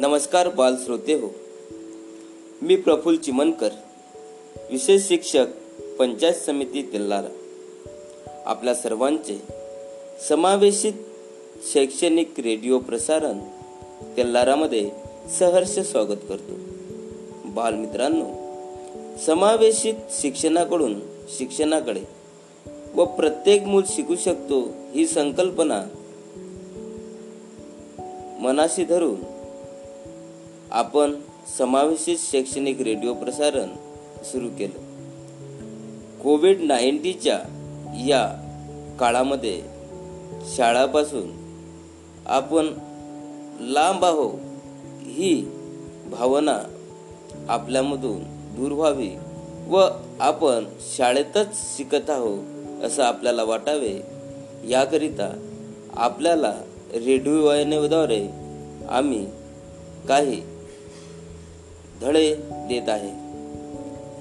नमस्कार बाल श्रोते हो. मी प्रफुल्ल चिमनकर विशेष शिक्षक पंचायत समिती तेल्लारा आपल्या सर्वांचे समावेशित शैक्षणिक रेडिओ प्रसारण तेल्लारामध्ये सहर्ष स्वागत करतो. बालमित्रांनो समावेशित शिक्षणाकडून शिक्षणाकडे व प्रत्येक मूल शिकू शकतो ही संकल्पना मनाशी धरून आपण समावेशित शैक्षणिक रेडिओ प्रसारण सुरू केलं. कोविड नाईन्टीच्या या काळामध्ये शाळापासून आपण लांब आहो ही भावना आपल्यामधून दूर व्हावी व आपण शाळेतच शिकत आहो असं आपल्याला वाटावे. याकरिता आपल्याला रेडिओ वाहिनीद्वारे आम्ही काही धडे देत आहे.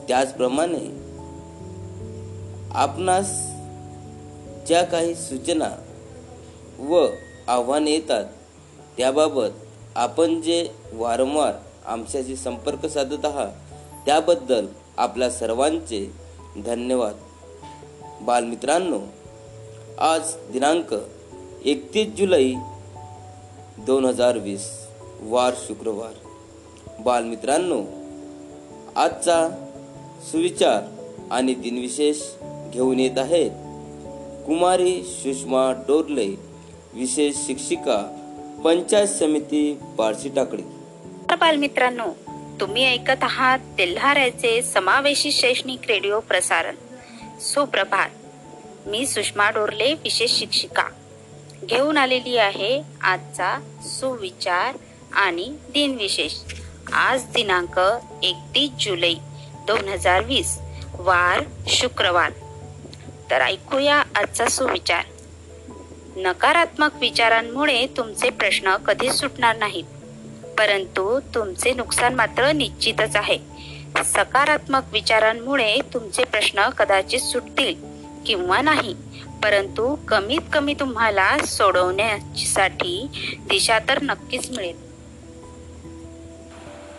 त्याचप्रमाणे आपणास ज्या काही सूचना व आव्हाने येतात त्याबाबत आपण जे वारंवार आमच्याशी संपर्क साधत आहात त्याबद्दल आपल्या सर्वांचे धन्यवाद. बालमित्रांनो आज दिनांक एकतीस जुलै दोन हजार वीस वार शुक्रवार. बालमित्रांनो आजचा सुविचार आणि दिनविशेष घेऊन येत आहेत. कुमारी सुषमा डोरले विशेष शिक्षिका पंचायत समिती बार्शी टाकडी बालमित्रांनो तुम्ही ऐकत आहात तेल्हाऱ्याचे समावेशी शैक्षणिक रेडिओ प्रसारण. सुप्रभात. मी सुषमा डोरले विशेष शिक्षिका. घेऊन आलेली आहे आजचा सुविचार आणि दिनविशेष. आज दिनांक एकतीस जुलै दोन हजार वीस वार शुक्रवार. तर ऐकूया आजचा सुविचार. नकारात्मक विचारांमुळे तुमचे प्रश्न कधीच सुटणार नाहीत परंतु तुमचे नुकसान मात्र निश्चितच आहे. सकारात्मक विचारांमुळे तुमचे प्रश्न कदाचित सुटतील किंवा नाही परंतु कमीत कमी तुम्हाला सोडवण्यासाठी दिशा तर नक्कीच मिळेल.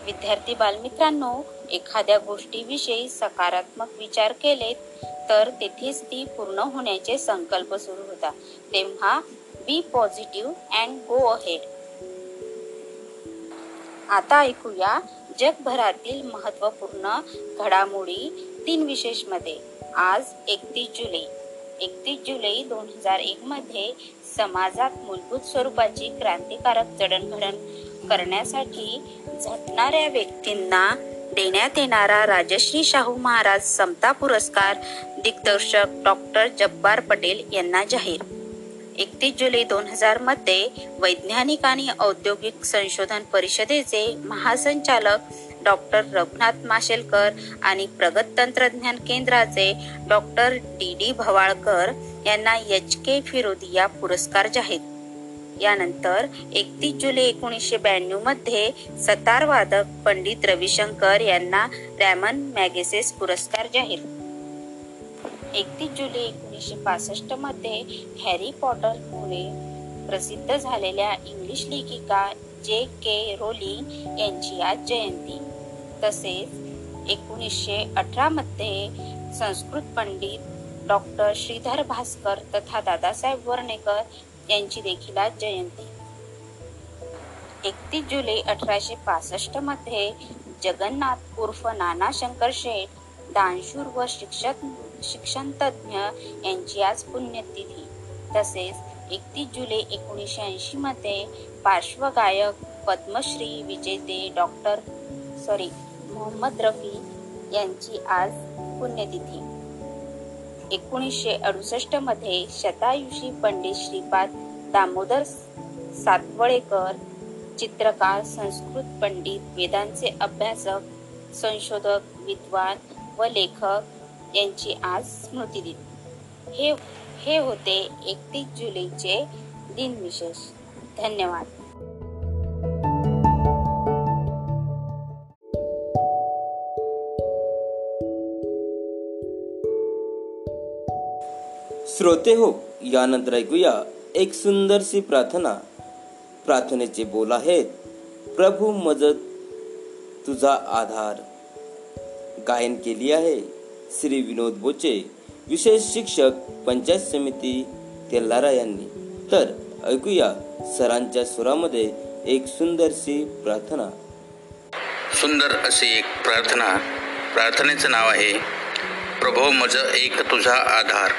विद्यार्थी बालमित्रांनो एखाद्या गोष्टीविषयी सकारात्मक विचार केलेत तर तेथेच ती पूर्ण होण्याचे संकल्प सुरू होता. तेव्हा be positive and go ahead आता ऐकूया जगभरातील महत्त्वपूर्ण घडामोडी तीन विशेषमध्ये आज एकतीस जुलै. एकतीस जुलै दोन हजार एक मध्ये समाजात मूलभूत स्वरूपाची क्रांतिकारक जडणघडण करण्यासाठी झटणाऱ्या व्यक्तींना देण्यात येणारा राजश्री शाहू महाराज समता पुरस्कार दिग्दर्शक डॉक्टर जब्बार पटेल यांना जाहीर. एकतीस जुलै दोन हजारमध्ये वैज्ञानिक आणि औद्योगिक संशोधन परिषदेचे महासंचालक डॉक्टर रघुनाथ माशेलकर आणि प्रगत तंत्रज्ञान केंद्राचे डॉक्टर डी डी भवाळकर यांना एच के फिरोदिया पुरस्कार जाहीर. यानंतर एकतीस जुलै एकोणीसशे ब्याण्णवमध्ये सतार वादक पंडित रविशंकर यांना रॅमन मॅगेसेस पुरस्कार जाहीर. एकतीस जुलै एकोणीसशे पासष्टमध्ये हॅरी पॉटर मुळे प्रसिद्ध झालेल्या इंग्लिश लेखिका जे के रोलिंग यांची आज जयंती. तसेच एकोणीसशे अठरामध्ये संस्कृत पंडित डॉक्टर श्रीधर भास्कर तथा दादासाहेब वर्णेकर यांची देखील आज जयंती. एकतीस जुलै अठराशे पासष्टमध्ये जगन्नाथ उर्फ नाना शंकर शेठ दानशूर व शिक्षक शिक्षण तज्ञ यांची आज पुण्यतिथी. तसेच एकतीस जुलै एकोणीसशे ऐंशी मध्ये पार्श्वगायक पद्मश्री विजेते डॉक्टर सॉरी मोहम्मद रफी यांची आज पुण्यतिथी. एकोणीसशे अडुसष्टमध्ये शतायुषी पंडित श्रीपाद दामोदर सातवळेकर चित्रकार संस्कृत पंडित वेदांचे अभ्यासक संशोधक विद्वान व लेखक यांची आज स्मृती दिन. हे हे होते एकतीस जुलैचे दिनविशेष. धन्यवाद. श्रोते हो यानंतर ऐकूया एक सुंदरशी प्रार्थना. प्रार्थनेचे बोल आहेत प्रभू मजत तुझा आधार. गायन केली आहे श्री विनोद बोचे विशेष शिक्षक पंचायत समिती तेलारा यांनी. तर ऐकूया सरांच्या सुरामध्ये एक सुंदरशी प्रार्थना. सुंदर अशी एक प्रार्थना. प्रार्थनेचं नाव आहे प्रभो मज एक तुझा आधार.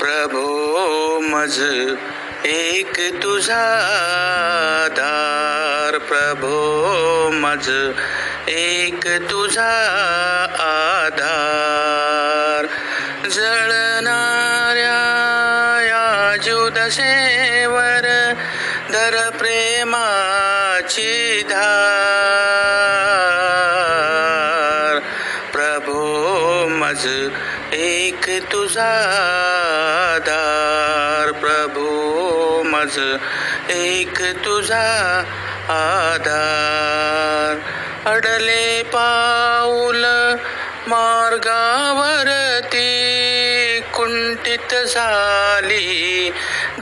प्रभो मज एक तुझा आधार. प्रभो मज एक तुझा आधार. जळणाऱ्या या दर धर प्रेमाची धार. प्रभो मज एक तुझा माझ एक तुझा आधार. अडले पाऊल मार्गावरती कुंठित झाली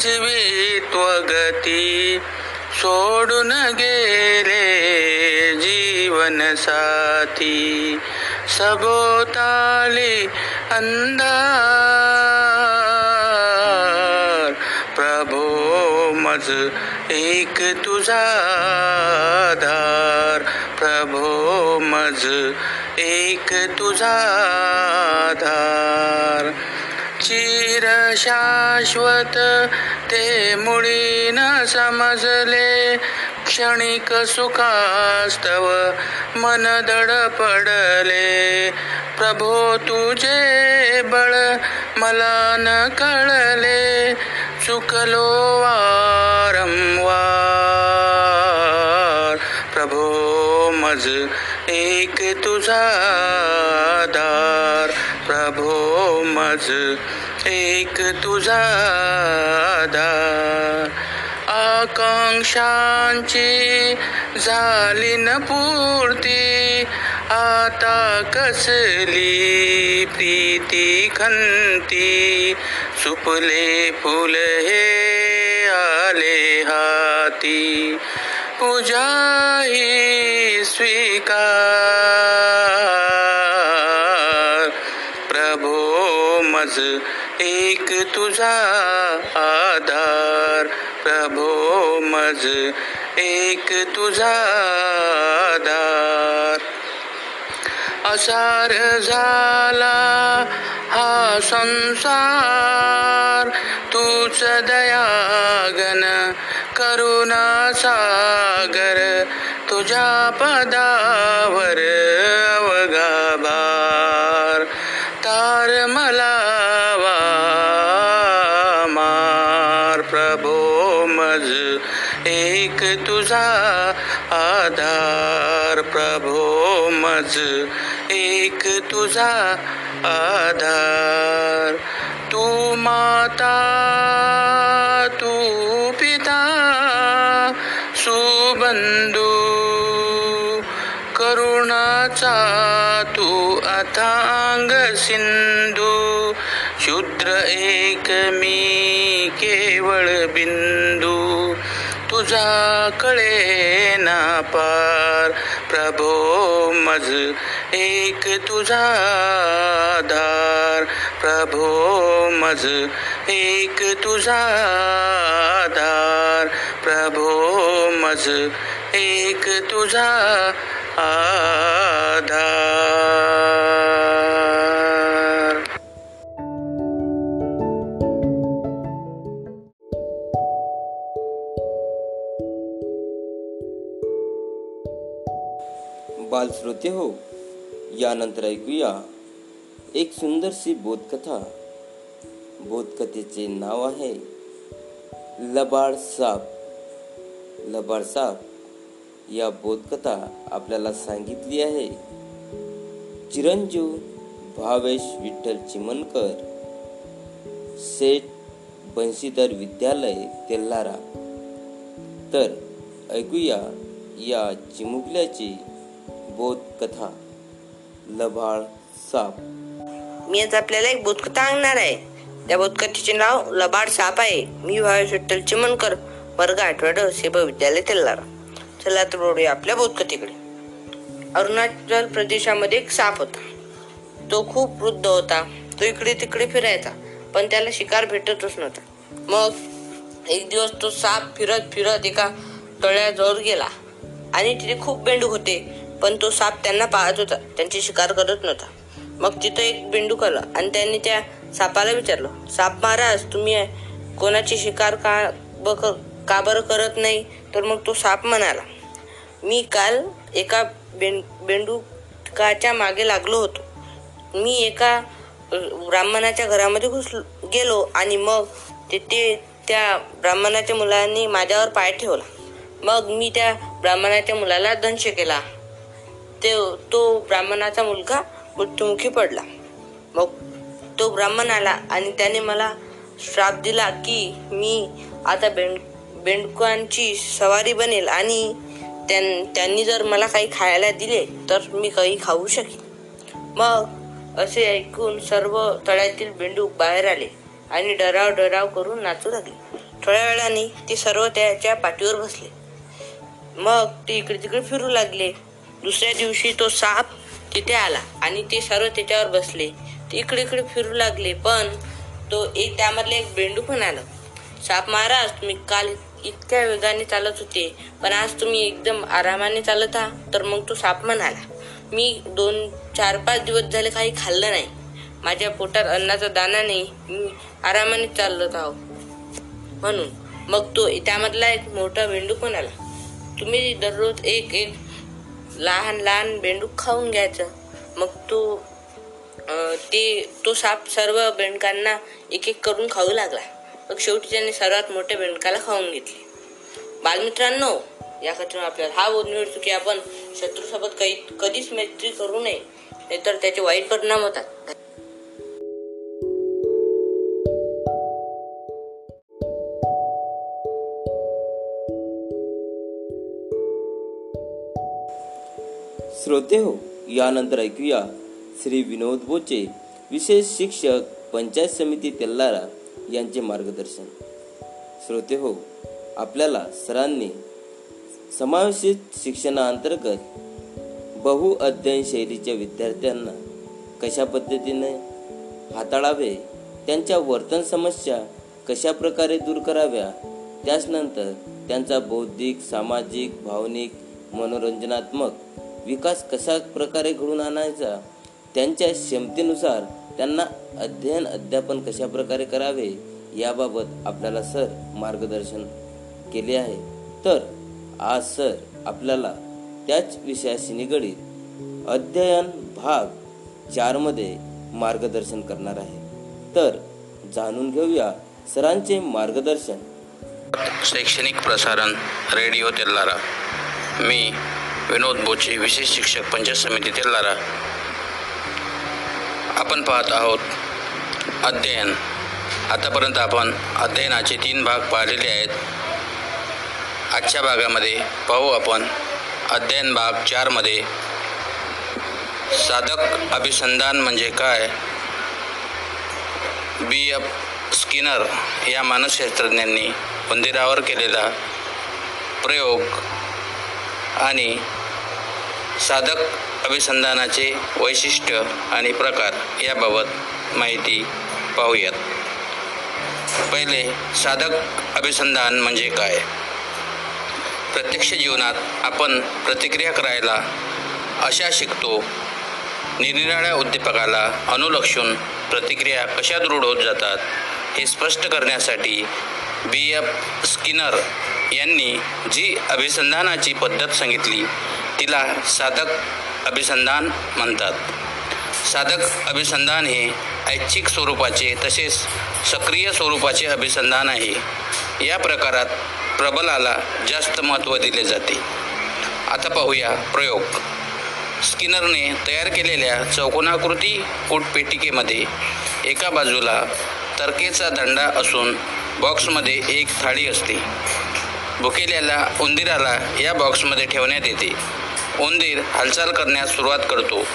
जीवित गती सोडून गेले जीवन साथी सभोवताली अंधार. माझ एक तुझा आधार. प्रभो मज एक तुझा आधार. चिर शाश्वत ते मुळी न समजले. क्षणिक सुखास्तव मन दड पडले. प्रभो तुझे बळ मला न कळले. चुकलो वारंवार प्रभो मज एक तुझा आधार प्रभो मज एक तुझा आधार आकांक्षांची झाली न पूर्ती आता कसली प्रीती खंती सुपले फुल हे आले हाती पूजा ही स्वीकार. प्रभो मज एक तुझा आधार प्रभो मज एक तुझा दार. असार झाला हा संसार तूच दयागन करुणा सागर तुझ्या पदावर अवगाबा माझ एक तुझा आधार. तू माता तू पिता सुबंधू. करुणाचा तू अथांग सिंधू. शूद्र एक मी केवळ बिंदू. तुझा कळे ना पा प्रभो मज एक तुझा आधार. प्रभो मज एक तुझा आधार. प्रभो मज एक तुझा आधार. बाल श्रोते हो यानंतर ऐकूया एक सुंदरशी बोधकथा. बोधकथेचे नाव आहे लबाड साप. लबाड साप या बोधकथा आपल्याला सांगितली आहे. चिरंजीव भावेश विठ्ठल चिमनकर सेठ बंशीधर विद्यालय तेल्हारा. तर ऐकूया या चिमुकल्याची बोध कथा लभाळ साप. मी आज आपल्याला एक बोधकथा आणणार आहे. त्या बोधकथेचे नाव लबाड साप आहे. मी भावेश विठ्ठल चिमणकर वर्ग आठवडा सेवा विद्यालय तेल्लारा चला तर बोलूया आपल्या बोधकथेकडे. अरुणाचल प्रदेशामध्ये एक साप होता. तो खूप वृद्ध होता. तो इकडे तिकडे फिरायचा पण त्याला शिकार भेटतच नव्हता. मग एक दिवस तो साप फिरत फिरत एका तळ्याजवळ गेला आणि तिथे खूप बेंडूक होते. पण तो साप त्यांना पाहत होता. त्यांची शिकार करत नव्हता. मग तिथं एक बेंडूक आलं आणि त्यांनी त्या सापाला विचारलं साप महाराज तुम्ही कोणाची शिकार का ब का बरं करत नाही? तर मग तो साप म्हणाला मी काल एका बें बेंडुकाच्या मागे लागलो होतो. मी एका ब्राह्मणाच्या घरामध्ये घुस गेलो आणि मग तिथे त्या ब्राह्मणाच्या मुलांनी माझ्यावर पाय ठेवला. मग मी त्या ब्राह्मणाच्या मुलाला दंश केला. ते तो ब्राह्मणाचा मुलगा मृत्युमुखी पडला. मग तो ब्राह्मण आला आणि त्याने मला श्राप दिला की मी आता बेंड बेंडकांची सवारी बनेल आणि त्यां त्यांनी जर मला काही खायला दिले तर मी काही खाऊ शकेन. मग असे ऐकून सर्व तळ्यातील बेंडूक बाहेर आले आणि डराव डराव करून नाचू लागले. थोड्या वेळाने ते सर्व त्याच्या पाठीवर बसले. मग ते इकडे तिकडे फिरू लागले. दुसऱ्या दिवशी तो साप तिथे आला आणि ते सर्व त्याच्यावर बसले. ते इकडे इकडे फिरू लागले पण तो एक त्यामधले एक बेंडू पण आलं. साप महाराज तुम्ही काल इतक्या वेगाने चालत होते पण आज तुम्ही एकदम आरामाने चालत आहात. तर मग तो साप म्हणाला मी दोन चार पाच दिवस झाले काही खाल्लं नाही. माझ्या पोटात अन्नाचा दाना नाही. मी आरामाने चालत आहो. म्हणून मग तो त्यामधला एक मोठा बेंडू पण आला. तुम्ही दररोज एक एक लहान लहान बेंडूक खाऊन घ्यायचं. मग तो ते तो साप सर्व बेंडकांना एक एक करून खाऊ लागला. मग शेवटी त्याने सर्वात मोठ्या बेंडकाला खाऊन घेतले. बालमित्रांनो या कथेतून आपल्याला हा बोध मिळतो की आपण शत्रूसोबत काही कधीच मैत्री करू नये नाहीतर त्याचे वाईट परिणाम होतात. श्रोते हो यानंतर ऐकूया श्री विनोद बोचे विशेष शिक्षक पंचायत समिती तेल्लारा यांचे मार्गदर्शन. श्रोते हो आपल्याला सरांनी समावेशित शिक्षणाअंतर्गत बहु अध्ययन शैलीच्या विद्यार्थ्यांना कशा पद्धतीने हाताळावे त्यांच्या वर्तन समस्या कशा प्रकारे दूर कराव्या त्याचनंतर त्यांचा बौद्धिक सामाजिक भावनिक मनोरंजनात्मक विकास कशा प्रकारे घडून आणायचा त्यांच्या क्षमतेनुसार त्यांना अध्ययन अध्यापन कशा प्रकारे करावे याबाबत आपल्याला सर मार्गदर्शन केले आहे. तर आज सर आपल्याला त्याच विषयाशी निगडीत अध्ययन भाग चारमध्ये मार्गदर्शन करणार आहे. तर जाणून घेऊया सरांचे मार्गदर्शन. शैक्षणिक प्रसारण रेडिओ तेल्लारा मी विनोद बोचे विशेष शिक्षक पंचायत समिती लारा आपण पाहत आहोत अध्ययन. आतापर्यंत आपण अध्ययनाचे तीन भाग पाहिलेले आहेत. आजच्या भागामध्ये पाहू आपण अध्ययन भाग चारमध्ये साधक अभिसंधान म्हणजे काय? बी. एफ. स्किनर या मानसशास्त्रज्ञांनी मंदिरावर केलेला प्रयोग आणि साधक अभिसंधानाचे वैशिष्ट्य आणि प्रकार याबाबत माहिती पाहूयात. पहिले साधक अभिसंधान म्हणजे काय? प्रत्यक्ष जीवनात आपण प्रतिक्रिया करायला अशा शिकतो निरनिराळ्या उद्दीपकाला अनुलक्षून प्रतिक्रिया कशा दृढ होत जातात हे स्पष्ट करण्यासाठी बी एफ स्किनर यांनी जी अभिसंधानाची पद्धत सांगितली तिला साधक अभिसंधान म्हणतात. साधक अभिसंधान हे ऐच्छिक स्वरूपाचे तसेच सक्रिय स्वरूपाचे अभिसंधान आहे. या प्रकारात प्रबलाला जास्त महत्त्व दिले जाते. आता पाहूया प्रयोग. स्किनरने तयार केलेल्या चौकोनाकृती कूटपेटिकेमध्ये एका बाजूला तरकेचा दंडा असून बॉक्समध्ये एक थाळी असते. भुकेल्याला उंदीराला या बॉक्समध्ये ठेवण्यात येते. उंदीर हालचाल करण्यास सुरुवात करतो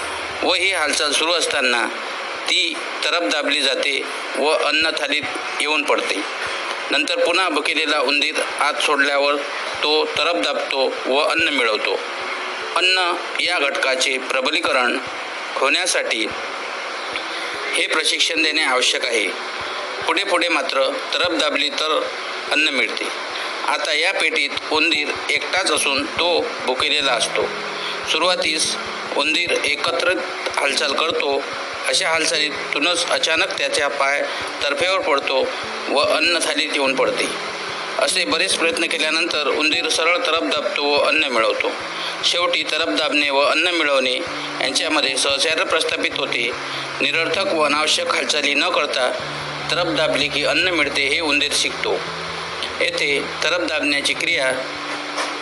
व ही हालचाल सुरू असताना ती तरफ दाबली जाते व अन्न थालीत येऊन पडते. नंतर पुन्हा भुकेलेला उंदीर आत सोडल्यावर तो तरफ दाबतो व अन्न मिळवतो. अन्न या घटकाचे प्रबलीकरण होण्यासाठी हे प्रशिक्षण देणे आवश्यक आहे. पुढे पुढे मात्र तरफ दाबली तर अन्न मिळते. आता या पेटीत उंदीर एकटाच असून तो भुकेलेला असतो. सुरुवातीस उंदीर एकत्रित हालचाल करतो. अशा हालचालीतूनच अचानक त्याचा पाय तर्फेवर पडतो व अन्न थालीत येऊन पडते. असे बरेच प्रयत्न केल्यानंतर उंदीर सरळ तरफ दाबतो व अन्न मिळवतो. शेवटी तरफ दाबणे व अन्न मिळवणे यांच्यामध्ये सहचार्य प्रस्थापित होते. निरर्थक व अनावश्यक हालचाली न करता तरफ दाबले की अन्न मिळते हे उंदीर शिकतो. येथे तरफ दाबण्याची क्रिया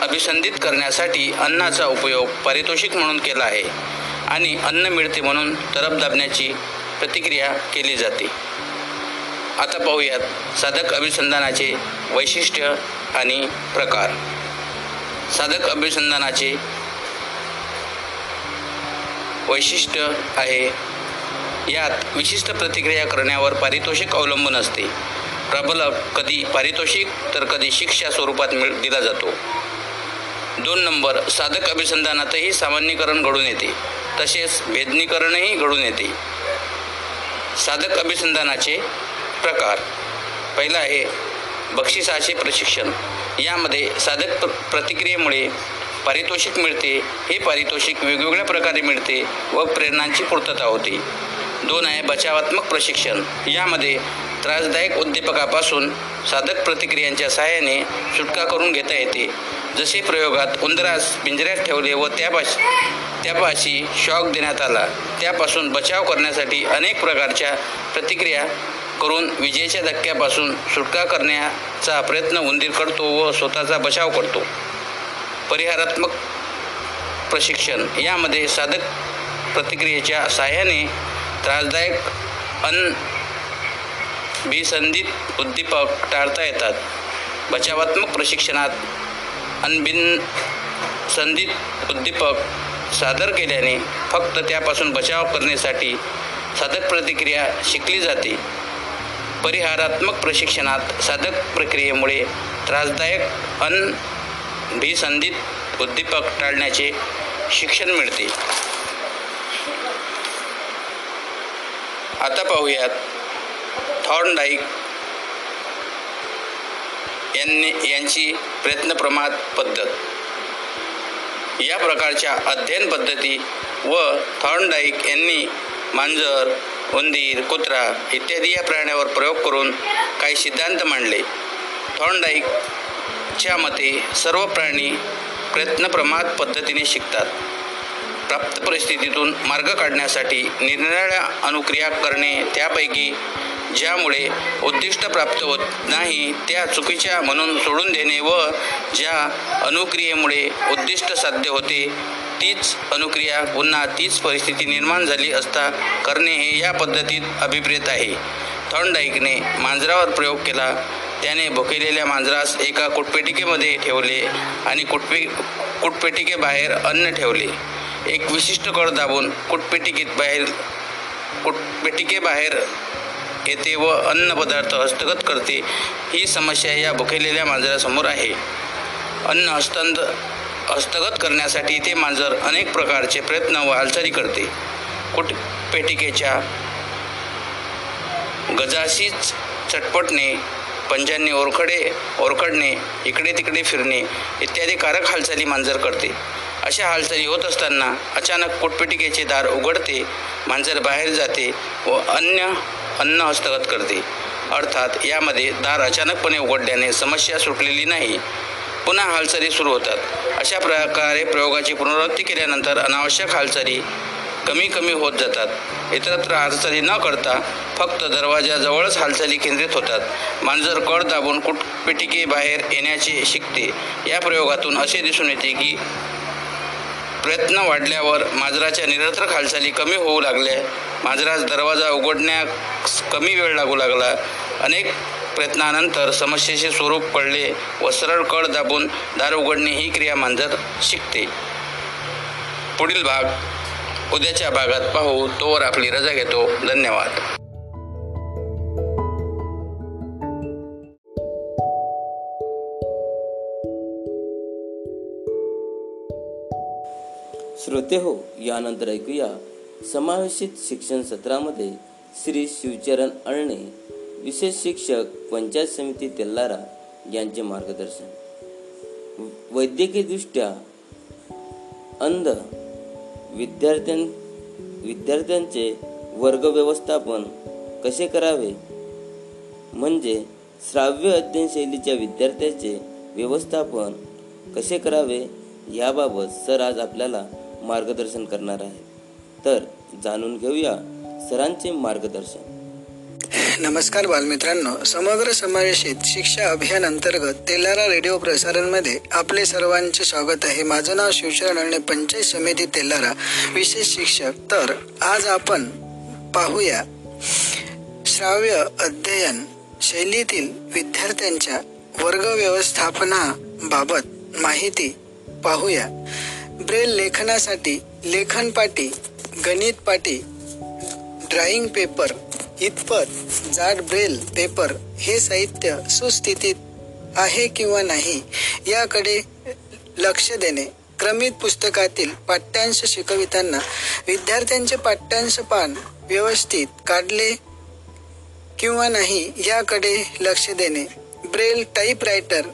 अभिसंधित करण्यासाठी अन्नाचा उपयोग पारितोषिक म्हणून केला आहे आणि अन्न मिळते म्हणून तरफ दाबण्याची प्रतिक्रिया केली जाते. आता पाहूयात साधक अभिसंधानाचे वैशिष्ट्य आणि प्रकार. साधक अभिसंधानाचे वैशिष्ट्य आहे यात विशिष्ट प्रतिक्रिया करण्यावर पारितोषिक अवलंबून असते. प्रबल कधी पारितोषिक तर कधी शिक्षा स्वरूपात मिळ दिला जातो. दोन नंबर साधक अभिसंधानातही सामान्यीकरण घडून येते. तसेच भेदनीकरणही घडून येते. साधक अभिसंधानाचे प्रकार. पहिला आहे बक्षिसाचे प्रशिक्षण. यामध्ये साधक प्र प्रतिक्रियेमुळे पारितोषिक मिळते. हे पारितोषिक वेगवेगळ्या प्रकारे मिळते व प्रेरणांची पूर्तता होते. दोन आहे बचावात्मक प्रशिक्षण. यामध्ये त्रासदायक उद्दीपकापासून साधक प्रतिक्रियांच्या सहाय्याने सुटका करून घेता येते. जसे प्रयोगात उंदरास पिंजऱ्यात ठेवले व त्यापाशी त्यापाशी शॉक देण्यात आला. त्यापासून बचाव करण्यासाठी अनेक प्रकारच्या प्रतिक्रिया करून विजेच्या धक्क्यापासून सुटका करण्याचा प्रयत्न उंदीर करतो व स्वतःचा बचाव करतो. परिहारात्मक प्रशिक्षण यामध्ये साधक प्रतिक्रियेच्या सहाय्याने त्रासदायक अन विसंधित उद्दीपक टाळता येतात. बचावात्मक प्रशिक्षणात अनबिन संधित उद्दीपक सादर केल्याने फक्त त्यापासून बचाव करण्यासाठी साधक प्रतिक्रिया शिकली जाते. परिहारात्मक प्रशिक्षणात साधक प्रक्रियेमुळे त्रासदायक अन भिसंधित उद्दीपक टाळण्याचे शिक्षण मिळते. आता पाहूयात थॉर्नडाईक यांनी यांची प्रयत्नप्रमाद पद्धत. या प्रकारच्या अध्ययन पद्धती व थॉर्नडाईक यांनी मांजर उंदीर कुत्रा इत्यादी या प्राण्यावर प्रयोग करून काही सिद्धांत मांडले. थॉर्नडाईकच्या मते सर्व प्राणी प्रयत्नप्रमाद पद्धतीने शिकतात. प्राप्त परिस्थितीतून मार्ग काढण्यासाठी निरनिराळ्या अनुक्रिया करणे त्यापैकी ज्यामुळे उद्दिष्ट प्राप्त होत नाही त्या चुकीच्या म्हणून सोडून देणे व ज्या अनुक्रियेमुळे उद्दिष्ट साध्य होते तीच अनुक्रिया पुन्हा तीच परिस्थिती निर्माण झाली असता करणे हे या पद्धतीत अभिप्रेत आहे. थॉर्नडाईकने मांजरावर प्रयोग केला त्याने भुकेलेल्या मांजरास एका कुटपेटिकेमध्ये ठेवले आणि कुटपे कुटपेटिकेबाहेर अन्न ठेवले. एक विशिष्ट कळ दाबून कुटपेटिकेत बाहेर कुटपेटिकेबाहेर येते व अन्नपदार्थ हस्तगत करते ही समस्या या भुकेलेल्या मांजरासमोर आहे. अन्न हस्तांत हस्तगत करण्यासाठी ते मांजर अनेक प्रकारचे प्रयत्न व हालचाली करते. कुटपेटिकेच्या गजाशीच चटपटणे पंजांनी ओरखडे ओरखडणे इकडे तिकडे फिरणे इत्यादी कारक हालचाली मांजर करते. अशा हालचाली होत असताना अचानक कुटपेटिकेचे दार उघडते मांजर बाहेर जाते व अन्य अन्न हस्तगत करते. अर्थात यामध्ये दार अचानकपणे उघडल्याने समस्या सुटलेली नाही. पुन्हा हालचाली सुरू होतात. अशा प्रकारे प्रयोगाची पुनरावृत्ती केल्यानंतर अनावश्यक हालचाली कमी कमी होत जातात. इतरत्र हालचाली न करता फक्त दरवाजाजवळच हालचाली केंद्रित होतात. मांजर कळ दाबून कुटपिटिके बाहेर येण्याचे शिकते. या प्रयोगातून असे दिसून येते की प्रयत्न वाढल्यावर मांजराच्या निरर्थक हालचाली कमी होऊ लागल्या मांजरास दरवाजा उघडण्यास कमी वेळ लागू लागला. अनेक प्रयत्नानंतर समस्येचे स्वरूप कळले व सरळ कळ दाबून दार उघडणे ही क्रिया मांजर शिकते. पुढील भाग उद्याच्या भागात पाहू. तोवर आपली रजा घेतो. धन्यवाद. श्रोते हो यानंतर ऐकूया समावेशित शिक्षण सत्रामध्ये श्री शिवचरण अळणे विशेष शिक्षक पंचायत समिती तेल्लारा यांचे मार्गदर्शन. वैद्यकीयदृष्ट्या अंध विद्यार्थ्यां विद्यार्थ्यांचे वर्ग व्यवस्थापन कसे करावे? म्हणजे श्राव्य अध्ययन शैलीच्या विद्यार्थ्याचे व्यवस्थापन कसे करावे? याबाबत सर आज आपल्याला मार्गदर्शन करणार आहे तर जाणून घेऊया सरांचे मार्गदर्शन. नमस्कार बालमित्रांनो. समग्र समावेशित शिक्षा अभियान अंतर्गत तेलारा रेडिओ प्रसारणमध्ये आपले सर्वांचे स्वागत आहे. माझं नाव शिवशरण आणि पंचायत समिती तेलारा विशेष शिक्षक. तर आज आपण पाहूया श्राव्य अध्ययन शैलीतील विद्यार्थ्यांच्या वर्ग व्यवस्थापनाबाबत माहिती पाहूया. ब्रेल लेखनासाठी लेखन पाटी गणित पाटी ड्राइंग पेपर इतपत जाड ब्रेल पेपर हे साहित्य सुस्थितीत आहे किंवा नाही याकडे लक्ष देणे. क्रमित पुस्तकातील पाठ्यांश शिकविताना विद्यार्थ्यांचे पाठ्यांश पान व्यवस्थित काढले किंवा नाही याकडे लक्ष देणे. ब्रेल टाईपरायटर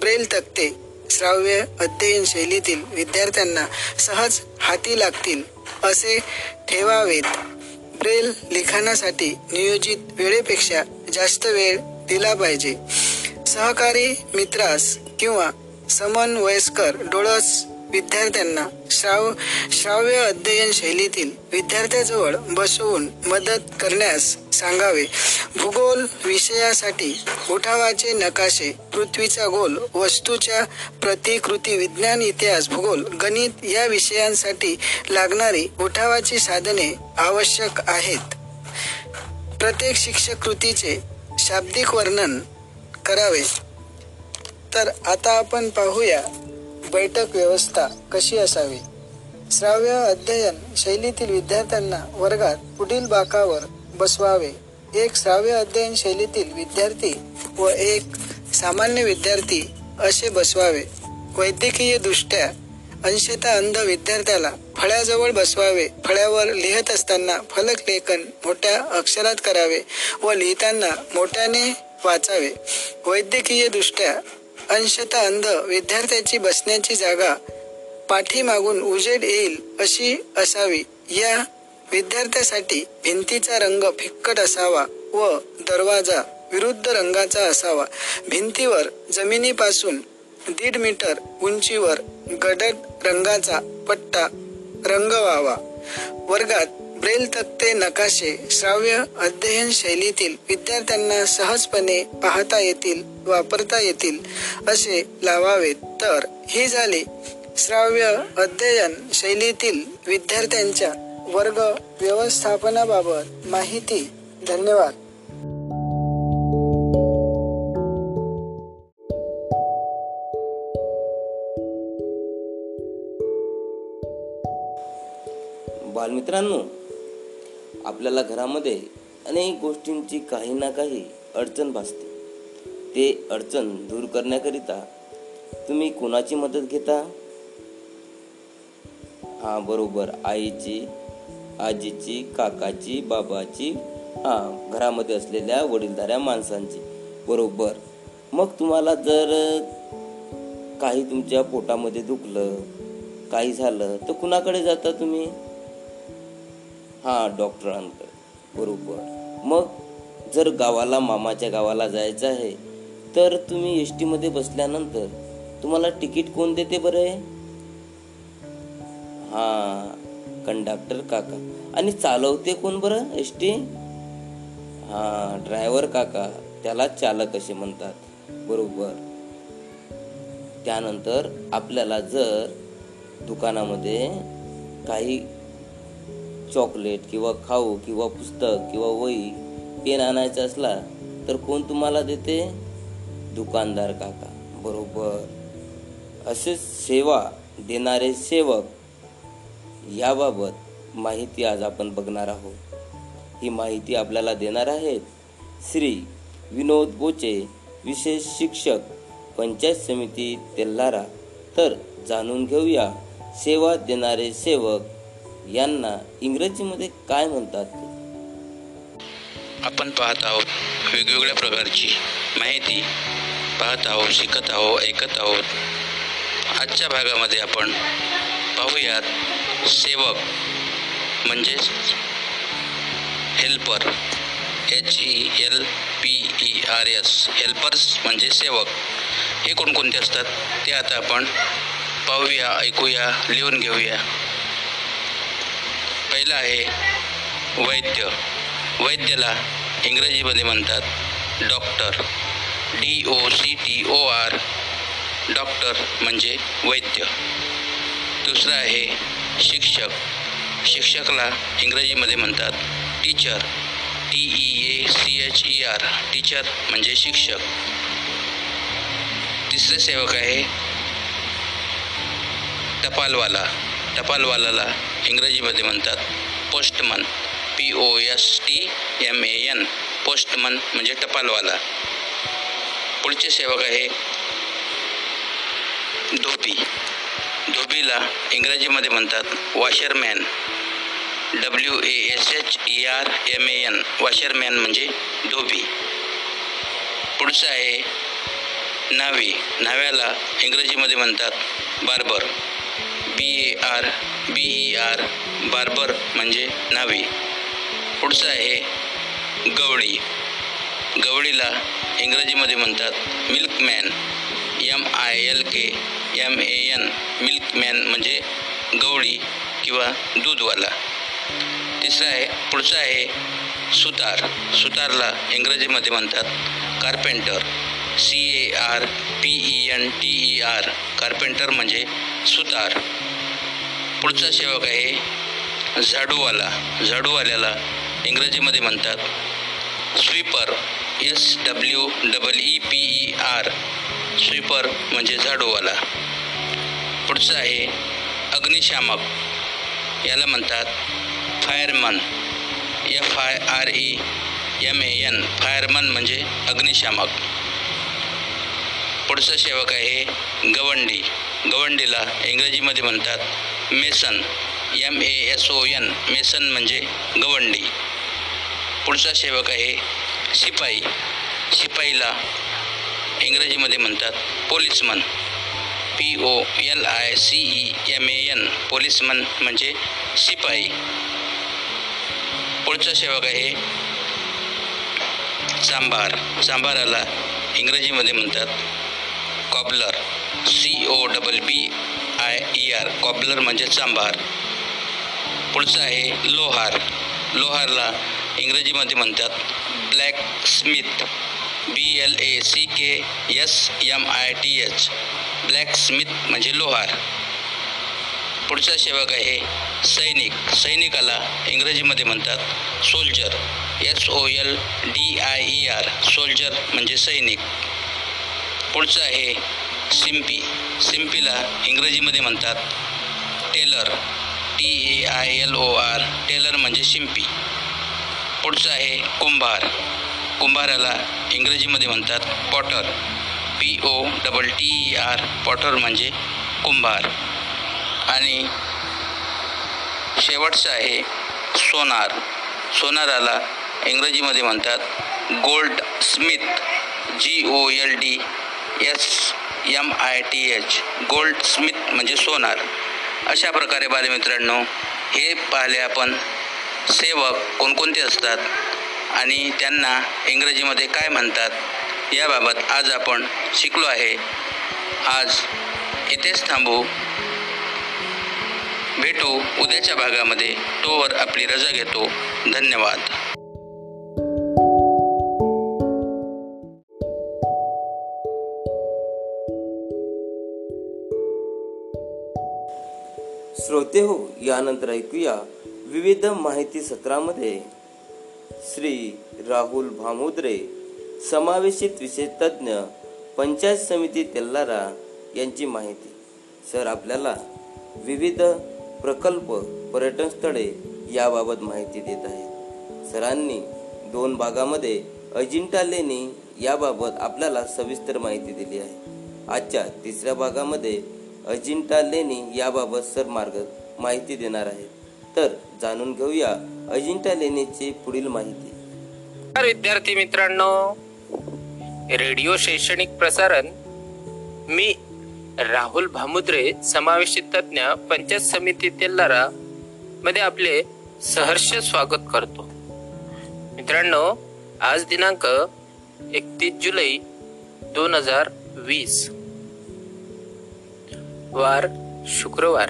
ब्रेल तक्ते श्राव्य अध्ययन शैलीतील विद्यार्थ्यांना सहज हाती लागतील असे ठेवावेत. ब्रेल लिखाणासाठी नियोजित वेळेपेक्षा जास्त वेळ दिला पाहिजे. सहकारी मित्रास किंवा समन्वयस्कर डोळस विद्यार्थ्यांना श्राव श्राव्य अध्ययन शैलीतील विद्यार्थ्याजवळ बसवून मदत करण्यास सांगावे. भूगोल विषयासाठी उठावाचे नकाशे पृथ्वीचा गोल वस्तूच्या प्रतिकृती विज्ञान इतिहास भूगोल गणित या विषयांसाठी लागणारी उठावाची साधने आवश्यक आहेत. प्रत्येक शिक्षक कृतीचे शाब्दिक वर्णन करावे. तर आता आपण पाहूया बैठक व्यवस्था कशी असावी? श्राव्य अध्ययन शैलीतील विद्यार्थ्यांना वर्गात पुढील बाकावर बसवावे. एक श्राव्य अध्ययन शैलीतील विद्यार्थी व एक सामान्य विद्यार्थी असे बसवावे. वैद्यकीय दृष्ट्या अंशतः अंध विद्यार्थ्याला फळ्याजवळ बसवावे. फळ्यावर लिहत असताना फलक लेखन मोठ्या अक्षरात करावे व लिहिताना मोठ्याने वाचावे. वैद्यकीय दृष्ट्या अंशतः अंध. विद्यार्थ्याची बसण्याची जागा पाठीमागून उजेड येईल अशी असावी. या विद्यार्थ्यासाठी भिंतीचा रंग फिक्कट असावा व दरवाजा विरुद्ध रंगाचा असावा. भिंतीवर जमिनीपासून दीड मीटर उंचीवर गडद रंगाचा पट्टा रंगवावा. वर्गात ब्रेल तक्ते नकाशे श्राव्य अध्ययन शैलीतील विद्यार्थ्यांना सहजपणे पाहता येतील वापरता येतील असे लावावेत. तर ही झाले श्राव्य अध्ययन शैलीतील विद्यार्थ्यांच्या वर्ग व्यवस्थापनाबाबत माहिती. धन्यवाद. बालमित्रांनो आपल्याला घरामध्ये अनेक गोष्टींची काही ना काही अडचण भासते. ते अडचण दूर करण्याकरिता तुम्ही कोणाची मदत घेता? हां बरोबर. आईची आजीची काकाची बाबाची हां घरामध्ये असलेल्या वडीलधाऱ्या माणसांची. बरोबर. मग तुम्हाला जर काही तुमच्या पोटामध्ये दुखलं काही झालं तर कुणाकडे जाता तुम्ही? हा डॉक्टरांकडे बरोबर. मग जर गावाला मामाच्या गावाला जायचं आहे तर तुम्ही एस टीमध्ये बसल्यानंतर तुम्हाला तिकीट कोण देते बरं? आहे हा कंडक्टर काका. आणि चालवते कोण बरं एस टी हा ड्रायव्हर काका. त्याला चालक असे म्हणतात. बरोबर. त्यानंतर आपल्याला जर दुकानामध्ये काही चॉकलेट किंवा खाऊ किंवा पुस्तक किंवा वही पेन आणायचा असला तर कोण तुम्हाला देते? दुकानदार काका. बरोबर. असे सेवा देणारे सेवक याबाबत माहिती आज आपण बघणार आहोत. ही माहिती आपल्याला देणार आहेत श्री विनोद बोचे विशेष शिक्षक पंचायत समिती तेल्हारा. तर जाणून घेऊया सेवा देणारे सेवक यांना इंग्रजीमध्ये काय म्हणतात? आपण पाहत आहोत वेगवेगळ्या प्रकारची माहिती पाहत आहोत शिकत आहोत ऐकत आहोत. आजच्या भागामध्ये आपण पाहूयात सेवक म्हणजेच helper H E L P E R S helpers म्हणजे सेवक. हे कोणकोणते असतात? ते आता आपण पाहूया ऐकूया लिहून घेऊया. पहिलं आहे वैद्य. वैद्याला इंग्रजीमध्ये म्हणतात doctor. D O C T O R doctor म्हणजे वैद्य. दुसरं आहे शिक्षक. शिक्षकला इंग्रजीमध्ये म्हणतात teacher. T E A C H E R teacher म्हणजे शिक्षक. तिसरे सेवक आहे टपालवाला. टपालवालाला इंग्रजीमध्ये म्हणतात postman P O S T M A N postman म्हणजे टपालवाला. पुढचे सेवक आहे धोबी. धोबीला इंग्रजीमध्ये म्हणतात washerman W A S H E R M A N washerman म्हणजे धोबी. पुढचं आहे न्हावी नाव्याला इंग्रजीमध्ये म्हणतात barber B A R B E R barber म्हणजे नावी. पुढचं आहे गवळी. गवळीला इंग्रजीमध्ये म्हणतात milkman M I L K M A N milkman म्हणजे गवळी किंवा दूधवाला. तिसरा आहे पुढचा आहे सुतार. सुतारला इंग्रजीमध्ये म्हणतात carpenter C A R P E N T E R carpenter म्हणजे सुतार. पुढचा सेवक आहे झाडूवाला. झाडूवाल्याला इंग्रजीमध्ये म्हणतात sweeper S W double E P E R. Sweeper म्हणजे झाडूवाला. पुढचं आहे अग्निशामक. याला म्हणतात fireman. F I R E M A N. Fireman म्हणजे अग्निशामक. पुढचा सेवक आहे गवंडी. गवंडीला इंग्रजीमध्ये म्हणतात mason M A S O N mason म्हणजे गवंडी. पुढचा सेवक आहे शिपाई. शिपाईला इंग्रजीमध्ये म्हणतात policeman. P O L I C E M A N policeman म्हणजे शिपाई. पुढचा सेवक आहे चांभार चांभाराला इंग्रजीमध्ये म्हणतात cobbler C O double B I R cobbler म्हणजे चांभार. पुढचं आहे लोहार. लोहारला इंग्रजीमध्ये म्हणतात blacksmith B L A C K S M I T H blacksmith म्हणजे लोहार. पुढचा सेवक आहे सैनिक. सैनिकाला इंग्रजीमध्ये म्हणतात soldier S O L D I E R soldier म्हणजे सैनिक. पुढचं आहे सिम्पी सिम्पीला इंग्रजीमध्ये म्हणतात tailor. T A I L O R. Tailor म्हणजे शिंपी. पुढचं आहे कुंभार. कुंभाराला इंग्रजीमध्ये म्हणतात potter. P O double T E R. Potter म्हणजे कुंभार. आणि शेवटचं आहे सोनार. सोनाराला इंग्रजीमध्ये म्हणतात goldsmith G O L D. S M I T H goldsmith म्हणजे सोनार. अशा प्रकारे बालमित्रांनो हे पाहिले आपण सेवक कोणकोणते असतात आणि त्यांना इंग्रजीमध्ये काय म्हणतात याबाबत आज आपण शिकलो आहे. आज इथेच थांबू. भेटू उद्याच्या भागामध्ये. तोवर आपली रजा घेतो. धन्यवाद. श्रोते हो यानंतर ऐकूया विविध माहिती सत्रामध्ये. श्री राहुल भामुद्रे समावेशित विषय तज्ज्ञ पंचायत समिती तेल्लारा यांची माहिती. सर आपल्याला विविध प्रकल्प पर्यटन स्थळे याबाबत माहिती देत आहेत. सरांनी दोन भागामध्ये अजिंठा लेणी याबाबत आपल्याला सविस्तर माहिती दिली आहे. आजच्या तिसऱ्या भागामध्ये अजिंठा लेणी याबाबत सर मार्ग माहिती देणार आहेत तर जाणून घेऊया अजिंठा लेणीची पुढील माहिती. विद्यार्थी मित्रांनो. रेडिओ शैक्षणिक प्रसारण. मी राहुल भामुद्रे समावेशित तज्ञ पंचायत समिती तेल्लारा मध्ये आपले सहर्ष स्वागत करतो. मित्रांनो आज दिनांक एकतीस जुलै दोन हजार वीस. वार शुक्रवार.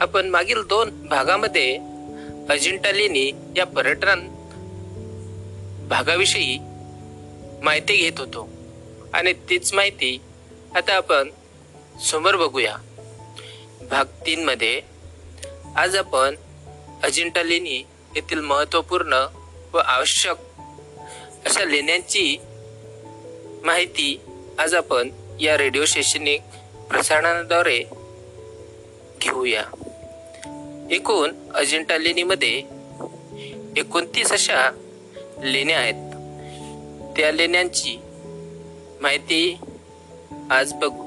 आपण मागील दोन भागामध्ये अजिंठा लेणी या पर्यटन भागाविषयी माहिती घेत होतो. आणि तीच माहिती आता आपण समोर बघूया. भाग तीन मध्ये आज आपण अजिंठा लेणी येथील महत्त्वपूर्ण व आवश्यक अशा लेण्यांची माहिती आज आपण या रेडिओ शैक्षणिक प्रसारणाद्वारे घेऊया. एकूण अजिंठा लेणीमध्ये एकोणतीस अशा लेण्या आहेत. त्या लेण्यांची माहिती आज बघू.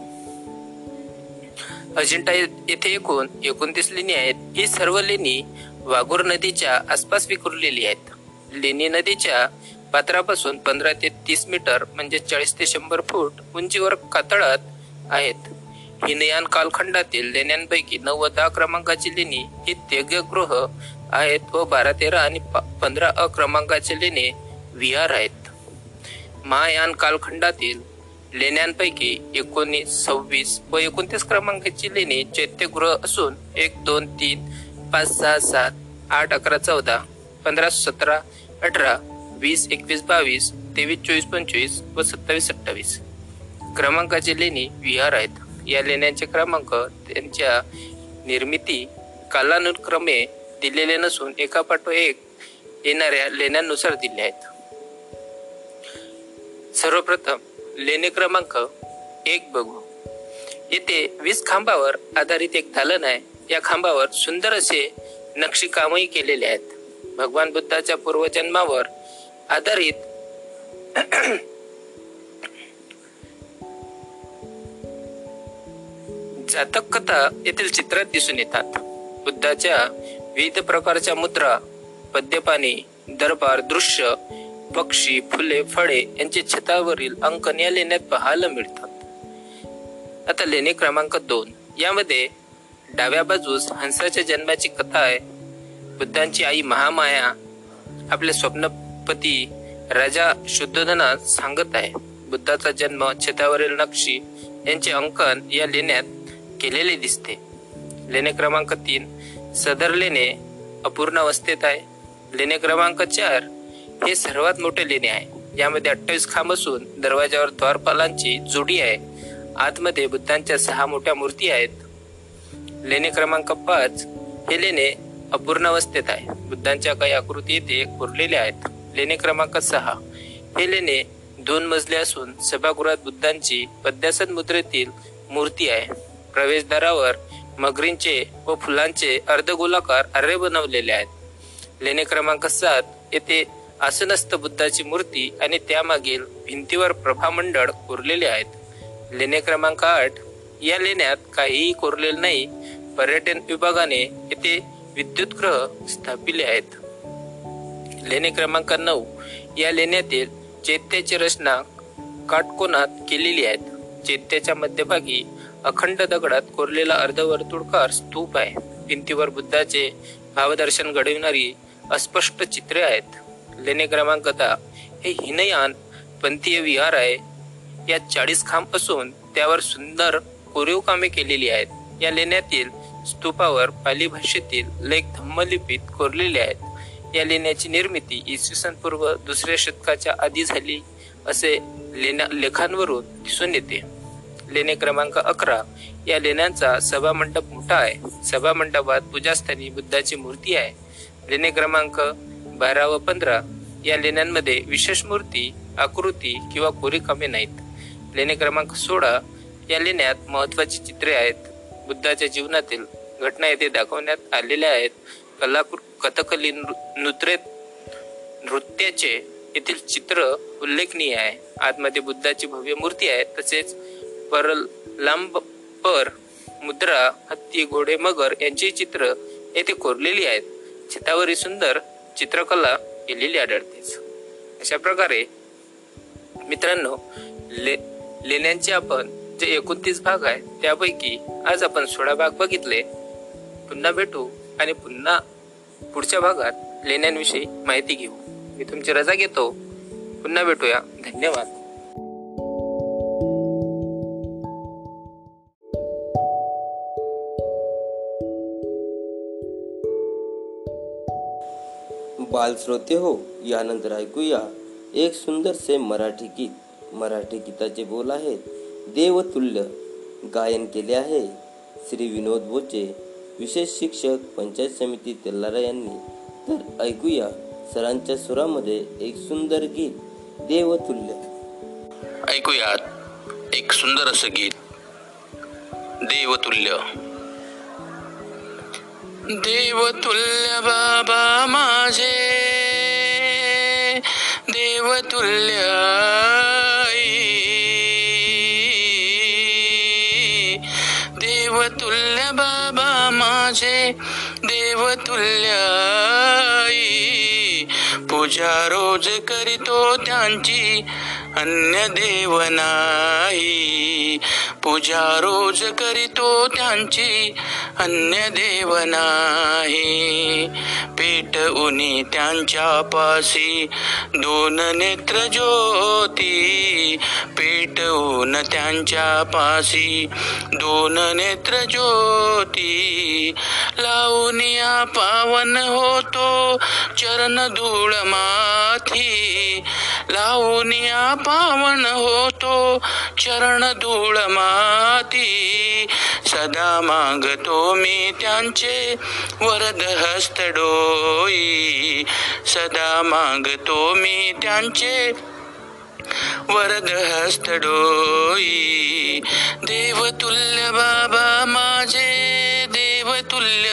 अजिंठा येथे एकूण एकोणतीस लेणी आहेत. ही सर्व लेणी वाघोर नदीच्या आसपास विखुरलेली आहेत. लेणी नदीच्या पात्रापासून पंधरा ते तीस मीटर म्हणजे चाळीस ते शंभर फूट उंचीवर कातळात आहेत. हिनयान कालखंडातील लेण्यांपैकी नऊ दहा क्रमांकाची लेणी ही तेगगृह आहेत व बारा तेरा आणि प- पंधरा अ क्रमांकाचे लेणे विहार आहेत. महायान कालखंडातील लेण्यांपैकी एकोणीस सव्वीस व एकोणतीस क्रमांकाची लेणी चैत्यगृह असून एक दोन तीन पाच सहा सात आठ अकरा चौदा पंधरा सतरा अठरा वीस एकवीस बावीस तेवीस चोवीस पंचवीस व सत्तावीस अठ्ठावीस क्रमांकाचे लेणी विहार आहेत. या लेण्यांचे क्रमांक त्यांच्या निर्मिती कालानुक्रमे दिलेले नसून एका पाठो एक येणाऱ्या लेण्यांनुसार दिले आहेत. सर्वप्रथम लेणे क्रमांक एक बघू. येथे वीस खांबावर आधारित एक दालन आहे. या खांबावर सुंदर असे नक्षीकामही केलेले आहेत. भगवान बुद्धाच्या पूर्वजन्मावर आधारित. जातक कथा येथील चित्रात दिसून येतात. बुद्धाच्या विविध प्रकारच्या मुद्रा पद्यपाणी दरबार दृश्य पक्षी फुले फळे यांचे छतावरील अंकन या लेण्यात पाहायला मिळतात. आता लेणी क्रमांक दोन. यामध्ये डाव्या बाजूस हंसाच्या जन्माची कथा आहे. बुद्धांची आई महामाया आपले स्वप्न उत्पत्ती राजा शुद्धोधना सांगत आहे. बुद्धाचा जन्म छतावरील नक्षी यांचे अंकन या लेण्यात केलेले दिसते. लेणे क्रमांक तीन सदर लेणे अपूर्ण अवस्थेत आहे. लेणे क्रमांक चार हे सर्वात मोठे लेणे आहे. यामध्ये अठ्ठावीस खांब असून दरवाजावर द्वारपालांची जोडी आहे. आतमध्ये बुद्धांच्या सहा मोठ्या मूर्ती आहेत. लेणे क्रमांक पाच हे लेणे अपूर्ण अवस्थेत आहे. बुद्धांच्या काही आकृती येथे कोरलेल्या आहेत. लेणे क्रमांक सहा. हे लेणे दोन मजले असून सभागृहात बुद्धांची पद्यासन मुद्रेतील मूर्ती आहे. प्रवेशद्वारावर मगरींचे व फुलांचे अर्धगोलाकार आरे बनवलेले आहेत. लेणे क्रमांक सात येथे आसनस्थ बुद्धाची मूर्ती आणि त्यामागील भिंतीवर प्रभामंडळ कोरलेले आहेत. लेणे क्रमांक आठ. या लेण्यात काहीही कोरलेले नाही. पर्यटन विभागाने येथे विद्युतगृह स्थापिले आहेत. लेणे क्रमांक नऊ. या लेण्यातील चैत्याची रचना काटकोनात केलेली आहेत. चैत्याच्या मध्यभागी अखंड दगडात कोरलेला अर्धवर्तुळकार स्तूप आहे. भिंतीवर बुद्धाचे भावदर्शन घडविणारी अस्पष्ट चित्रे आहेत. लेणे क्रमांक दहा. हे हिनयान पंथीय विहार आहे. यात चाळीस खांब असून त्यावर सुंदर कोरीव कामे केलेली आहेत. या लेण्यातील स्तूपावर पाली भाषेतील लेख धम्मलिपीत कोरलेले आहेत. या लेण्याची निर्मिती इसवी सन पूर्व दुसऱ्या शतकाच्या आधी झाली असे लेण्या लेखांवरून दिसून येते. लेणे क्रमांक अकरा. या लेण्यांचा सभा मंडप मोठा आहे. सभा मंडपात पूजास्थानी बुद्धाची मूर्ती आहे. लेणे क्रमांक बारा व पंधरा. या लेण्यांमध्ये विशेष मूर्ती आकृती किंवा कोरीकामे नाहीत. लेणे क्रमांक सोळा. या लेण्यात महत्वाची चित्रे आहेत. बुद्धाच्या जीवनातील घटना येथे दाखवण्यात आलेल्या आहेत. कलाकृती कथकली नृ- नृत्य नृत्याचे येथील चित्र उल्लेखनीय आहे. आतमध्ये बुद्धाची भव्य मूर्ती आहे. तसेच परल मुद्रा हत्ती घोडे मगर यांची चित्र येथे कोरलेली आहेत. छतावरी सुंदर चित्रकला केलेली आढळतेच अशा प्रकारे मित्रांनो ले लेण्यांचे आपण जे एकोणतीस भाग आहे त्यापैकी आज आपण सोळा भाग बघितले. पुन्हा भेटू आणि पुन्हा पुढच्या भागात लेण्यांविषयी माहिती घेऊ. मी तुमची रजा घेतो. पुन्हा भेटूया. धन्यवाद. बालश्रोते हो यानंतर ऐकूया एक सुंदरसे मराठी गीत. मराठी गीताचे बोल आहेत देवतुल्य. गायन केले आहे श्री विनोद बोचे. विशेष शिक्षक पंचायत समिती तेल्लारा यांनी तर ऐकूया सरांच्या सुरामध्ये एक सुंदर गीत देवतुल्य ऐकूयात एक सुंदर असं गीत देवतुल्य देवतुल्य बाबा माझे देवतुल्य माझे देवतुल्य पूजा रोज करीतो त्यांची अन्य देव नाही. पूजा रोज करीतो त्यांची अन्य देव नाही. पेट उनी त्यांच्या पासी दोन नेत्र ज्योती पेटवून ऊन त्यांच्या पासी दोन नेत्र ज्योती लावून पावन होतो चरण धूळ माथी. लावूनिया पावन होतो चरण धूळ माती. सदा मागतो मी त्यांचे वरद हस्त डोई. सदा मागतो मी त्यांचे वरद हस्त डोई. देवतुल्य बाबा माझे देवतुल्य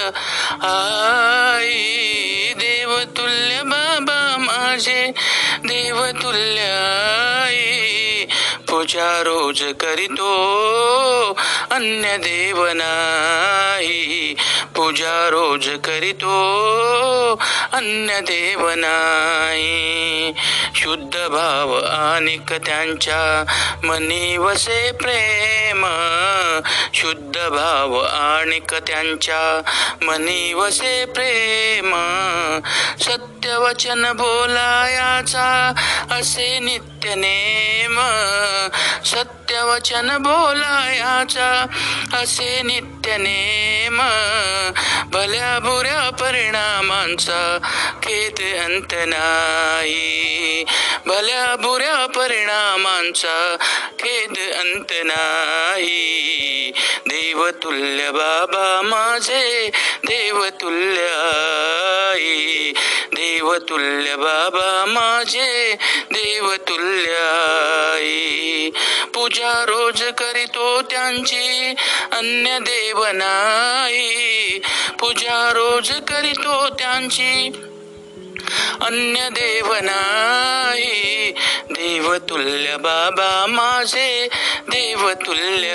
आई. देवतुल्य बाबा माझे देवतुल्य पूजा रोज करीतो अन्य देव नाही. पूजा रोज करीतो अन्य देव नाही. शुद्ध भाव आणिक त्यांच्या मनी वसे प्रेम. शुद्ध भाव आणिक त्यांच्या मनी वसे प्रेम. सत्य वचन बोलायाचा असे नित्य नेम सत्य वचन बोलायाचा असे नित्य नेम भल्या बुऱ्या परिणामांचा खेद अंत नाही. भल्या बुऱ्या परिणामांचा खेद अंत नाही. देवतुल्य बाबा माझे देवतुल्य आई. देवतुल्य बाबा माझे देवतुल्य आई. पूजा रोज करीतो त्यांची अन्य देव नाही. पूजा रोज करीतो त्यांची अन्य देव नाही. देवतुल्य बाबा माझे देवतुल्य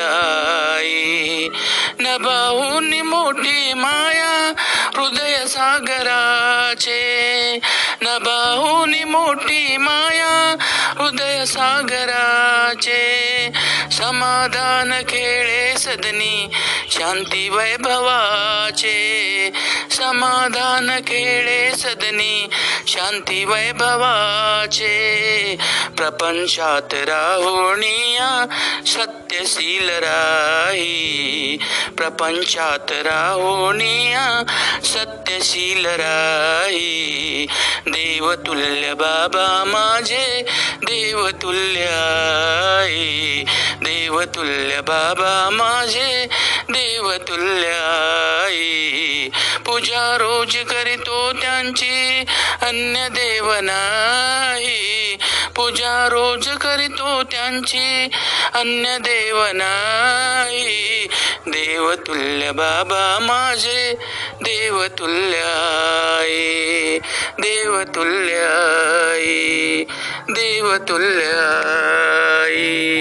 आई. नभाहून मोठी माया हृदय सागराचे नभाहून मोठी माया हृदय सागराचे समाधान खेळे सदनी शांती वैभवाचे समाधान खेळे सदनी. शांती वैभवाचे प्रपंचात राहुणिया सत्यशील राही. प्रपंचात राहुणिया सत्यशील राही. देवतुल्य बाबा माझे देवतुल्य आई. देवतुल्य बाबा माझे देवतुल्याई. पूजा रोज करीतो त्यांची अन्य देव नाही पूजा रोज करीतो त्यांची अन्य देव नाही देवतुल्य बाबा माझे देवतुल्याई. देवतुल्याई. देवतुल्याई.